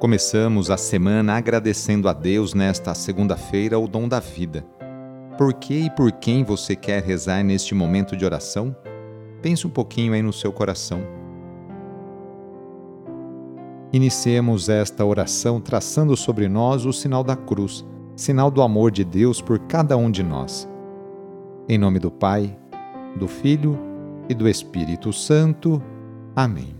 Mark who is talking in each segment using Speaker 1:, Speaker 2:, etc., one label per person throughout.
Speaker 1: Começamos a semana agradecendo a Deus nesta segunda-feira o dom da vida. Por que e por quem você quer rezar neste momento de oração? Pense um pouquinho aí no seu coração. Iniciemos esta oração traçando sobre nós o sinal da cruz, sinal do amor de Deus por cada um de nós. Em nome do Pai, do Filho e do Espírito Santo. Amém.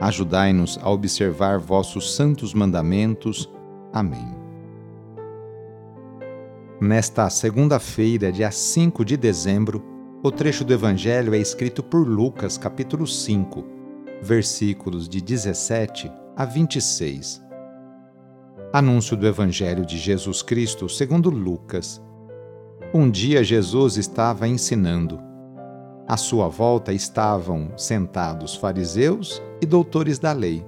Speaker 1: Ajudai-nos a observar vossos santos mandamentos. Amém. Nesta segunda-feira, dia 5 de dezembro, o trecho do Evangelho é escrito por Lucas, capítulo 5, versículos de 17 a 26. Anúncio do Evangelho de Jesus Cristo segundo Lucas. Um dia Jesus estava ensinando à sua volta estavam sentados fariseus e doutores da lei,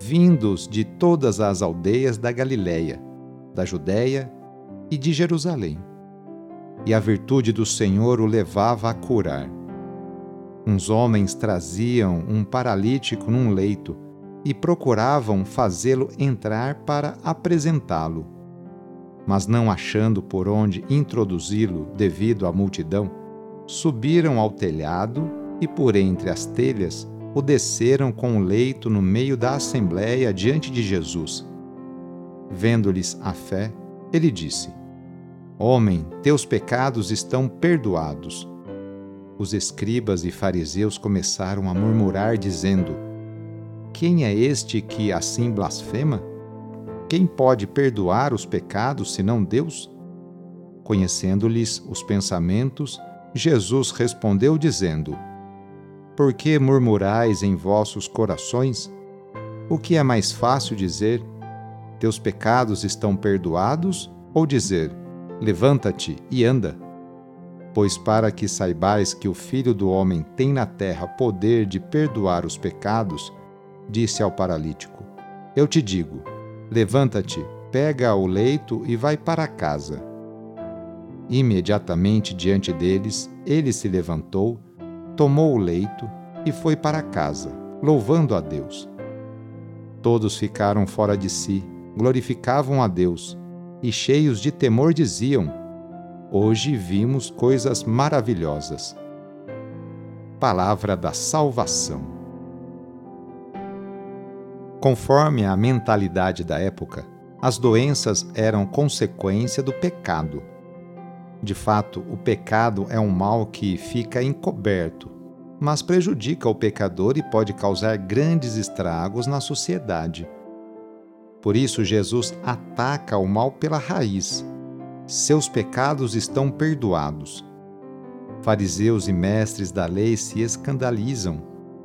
Speaker 1: vindos de todas as aldeias da Galiléia, da Judéia e de Jerusalém. E a virtude do Senhor o levava a curar. Uns homens traziam um paralítico num leito e procuravam fazê-lo entrar para apresentá-lo. Mas não achando por onde introduzi-lo devido à multidão, subiram ao telhado e por entre as telhas o desceram com o leito no meio da assembléia diante de Jesus. Vendo-lhes a fé, ele disse: Homem, teus pecados estão perdoados. Os escribas e fariseus começaram a murmurar, dizendo: Quem é este que assim blasfema? Quem pode perdoar os pecados senão Deus? Conhecendo-lhes os pensamentos, Jesus respondeu, dizendo: Por que murmurais em vossos corações? O que é mais fácil dizer: Teus pecados estão perdoados? Ou dizer: Levanta-te e anda? Pois para que saibais que o Filho do Homem tem na terra poder de perdoar os pecados, disse ao paralítico: Eu te digo: Levanta-te, pega o leito e vai para casa. Imediatamente diante deles, ele se levantou, tomou o leito e foi para casa, louvando a Deus. Todos ficaram fora de si, glorificavam a Deus e, cheios de temor, diziam: Hoje vimos coisas maravilhosas. Palavra da Salvação. Conforme a mentalidade da época, as doenças eram consequência do pecado de fato, o pecado é um mal que fica encoberto, mas prejudica o pecador e pode causar grandes estragos na sociedade. Por isso, Jesus ataca o mal pela raiz. Seus pecados estão perdoados. Fariseus e mestres da lei se escandalizam,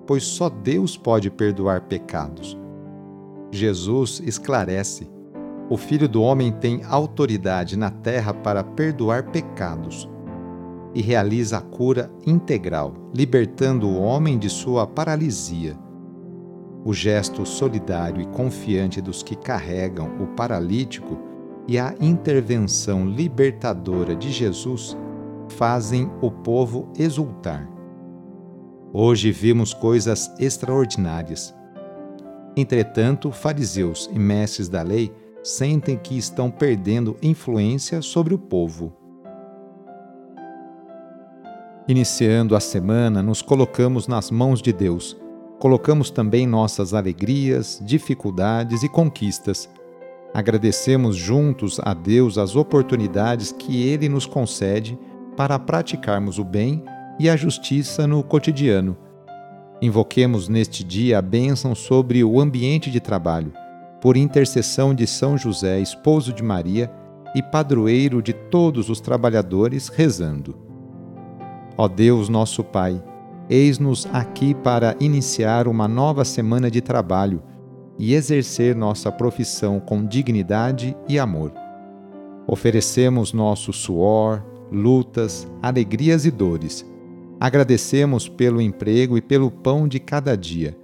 Speaker 1: pois só Deus pode perdoar pecados. Jesus esclarece o Filho do Homem tem autoridade na terra para perdoar pecados e realiza a cura integral, libertando o homem de sua paralisia. O gesto solidário e confiante dos que carregam o paralítico e a intervenção libertadora de Jesus fazem o povo exultar. Hoje vimos coisas extraordinárias. Entretanto, fariseus e mestres da lei sentem que estão perdendo influência sobre o povo. Iniciando a semana, nos colocamos nas mãos de Deus. Colocamos também nossas alegrias, dificuldades e conquistas. Agradecemos juntos a Deus as oportunidades que Ele nos concede para praticarmos o bem e a justiça no cotidiano. Invoquemos neste dia a bênção sobre o ambiente de trabalho por intercessão de São José, esposo de Maria e padroeiro de todos os trabalhadores, rezando. Ó Deus, nosso Pai, eis-nos aqui para iniciar uma nova semana de trabalho, e exercer nossa profissão com dignidade e amor. Oferecemos nosso suor, lutas, alegrias e dores. Agradecemos pelo emprego e pelo pão de cada dia.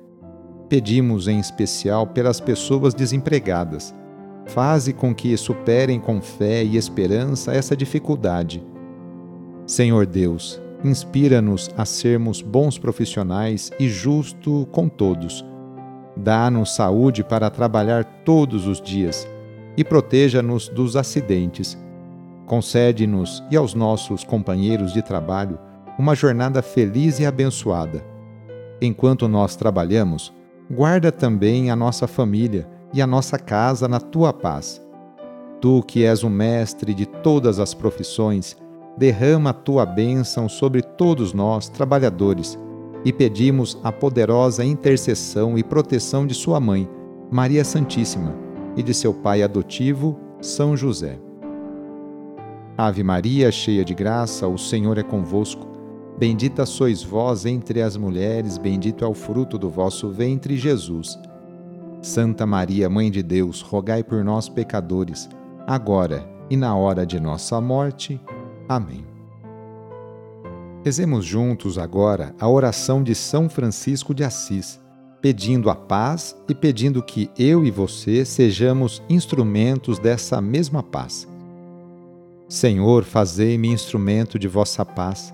Speaker 1: Pedimos em especial pelas pessoas desempregadas. Faze com que superem com fé e esperança essa dificuldade. Senhor Deus, inspira-nos a sermos bons profissionais e justo com todos. Dá-nos saúde para trabalhar todos os dias e proteja-nos dos acidentes. Concede-nos e aos nossos companheiros de trabalho uma jornada feliz e abençoada. Enquanto nós trabalhamos, guarda também a nossa família e a nossa casa na tua paz. Tu, que és o mestre de todas as profissões, derrama a tua bênção sobre todos nós, trabalhadores, e pedimos a poderosa intercessão e proteção de Sua mãe, Maria Santíssima, e de seu pai adotivo, São José. Ave Maria, cheia de graça, o Senhor é convosco. Bendita sois vós entre as mulheres, bendito é o fruto do vosso ventre, Jesus. Santa Maria, Mãe de Deus, rogai por nós, pecadores, agora e na hora de nossa morte. Amém. Rezemos juntos agora a oração de São Francisco de Assis, pedindo a paz e pedindo que eu e você sejamos instrumentos dessa mesma paz. Senhor, fazei-me instrumento de vossa paz.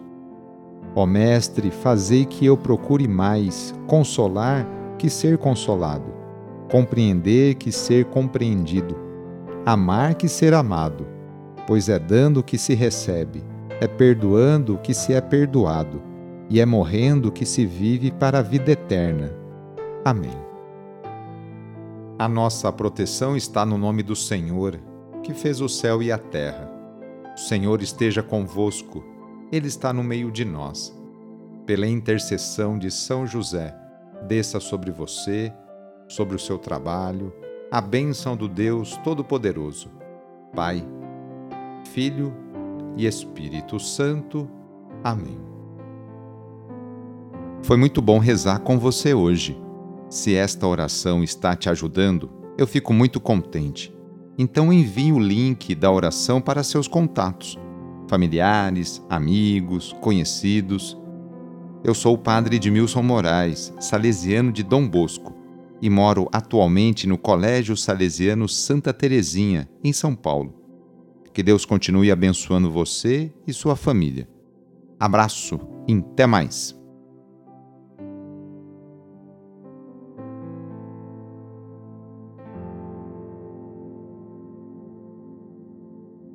Speaker 1: Ó Mestre, fazei que eu procure mais consolar que ser consolado, compreender que ser compreendido, amar que ser amado, pois é dando que se recebe, é perdoando que se é perdoado e é morrendo que se vive para a vida eterna. Amém. A nossa proteção está no nome do Senhor, que fez o céu e a terra. O Senhor esteja convosco, Ele está no meio de nós. Pela intercessão de São José, desça sobre você, sobre o seu trabalho, a bênção do Deus Todo-Poderoso, Pai, Filho e Espírito Santo. Amém. Foi muito bom rezar com você hoje. Se esta oração está te ajudando, eu fico muito contente. Então envie o link da oração para seus contatos, familiares, amigos, conhecidos. Eu sou o padre Edmilson Moraes, salesiano de Dom Bosco, e moro atualmente no Colégio Salesiano Santa Terezinha, em São Paulo. Que Deus continue abençoando você e sua família. Abraço e até mais!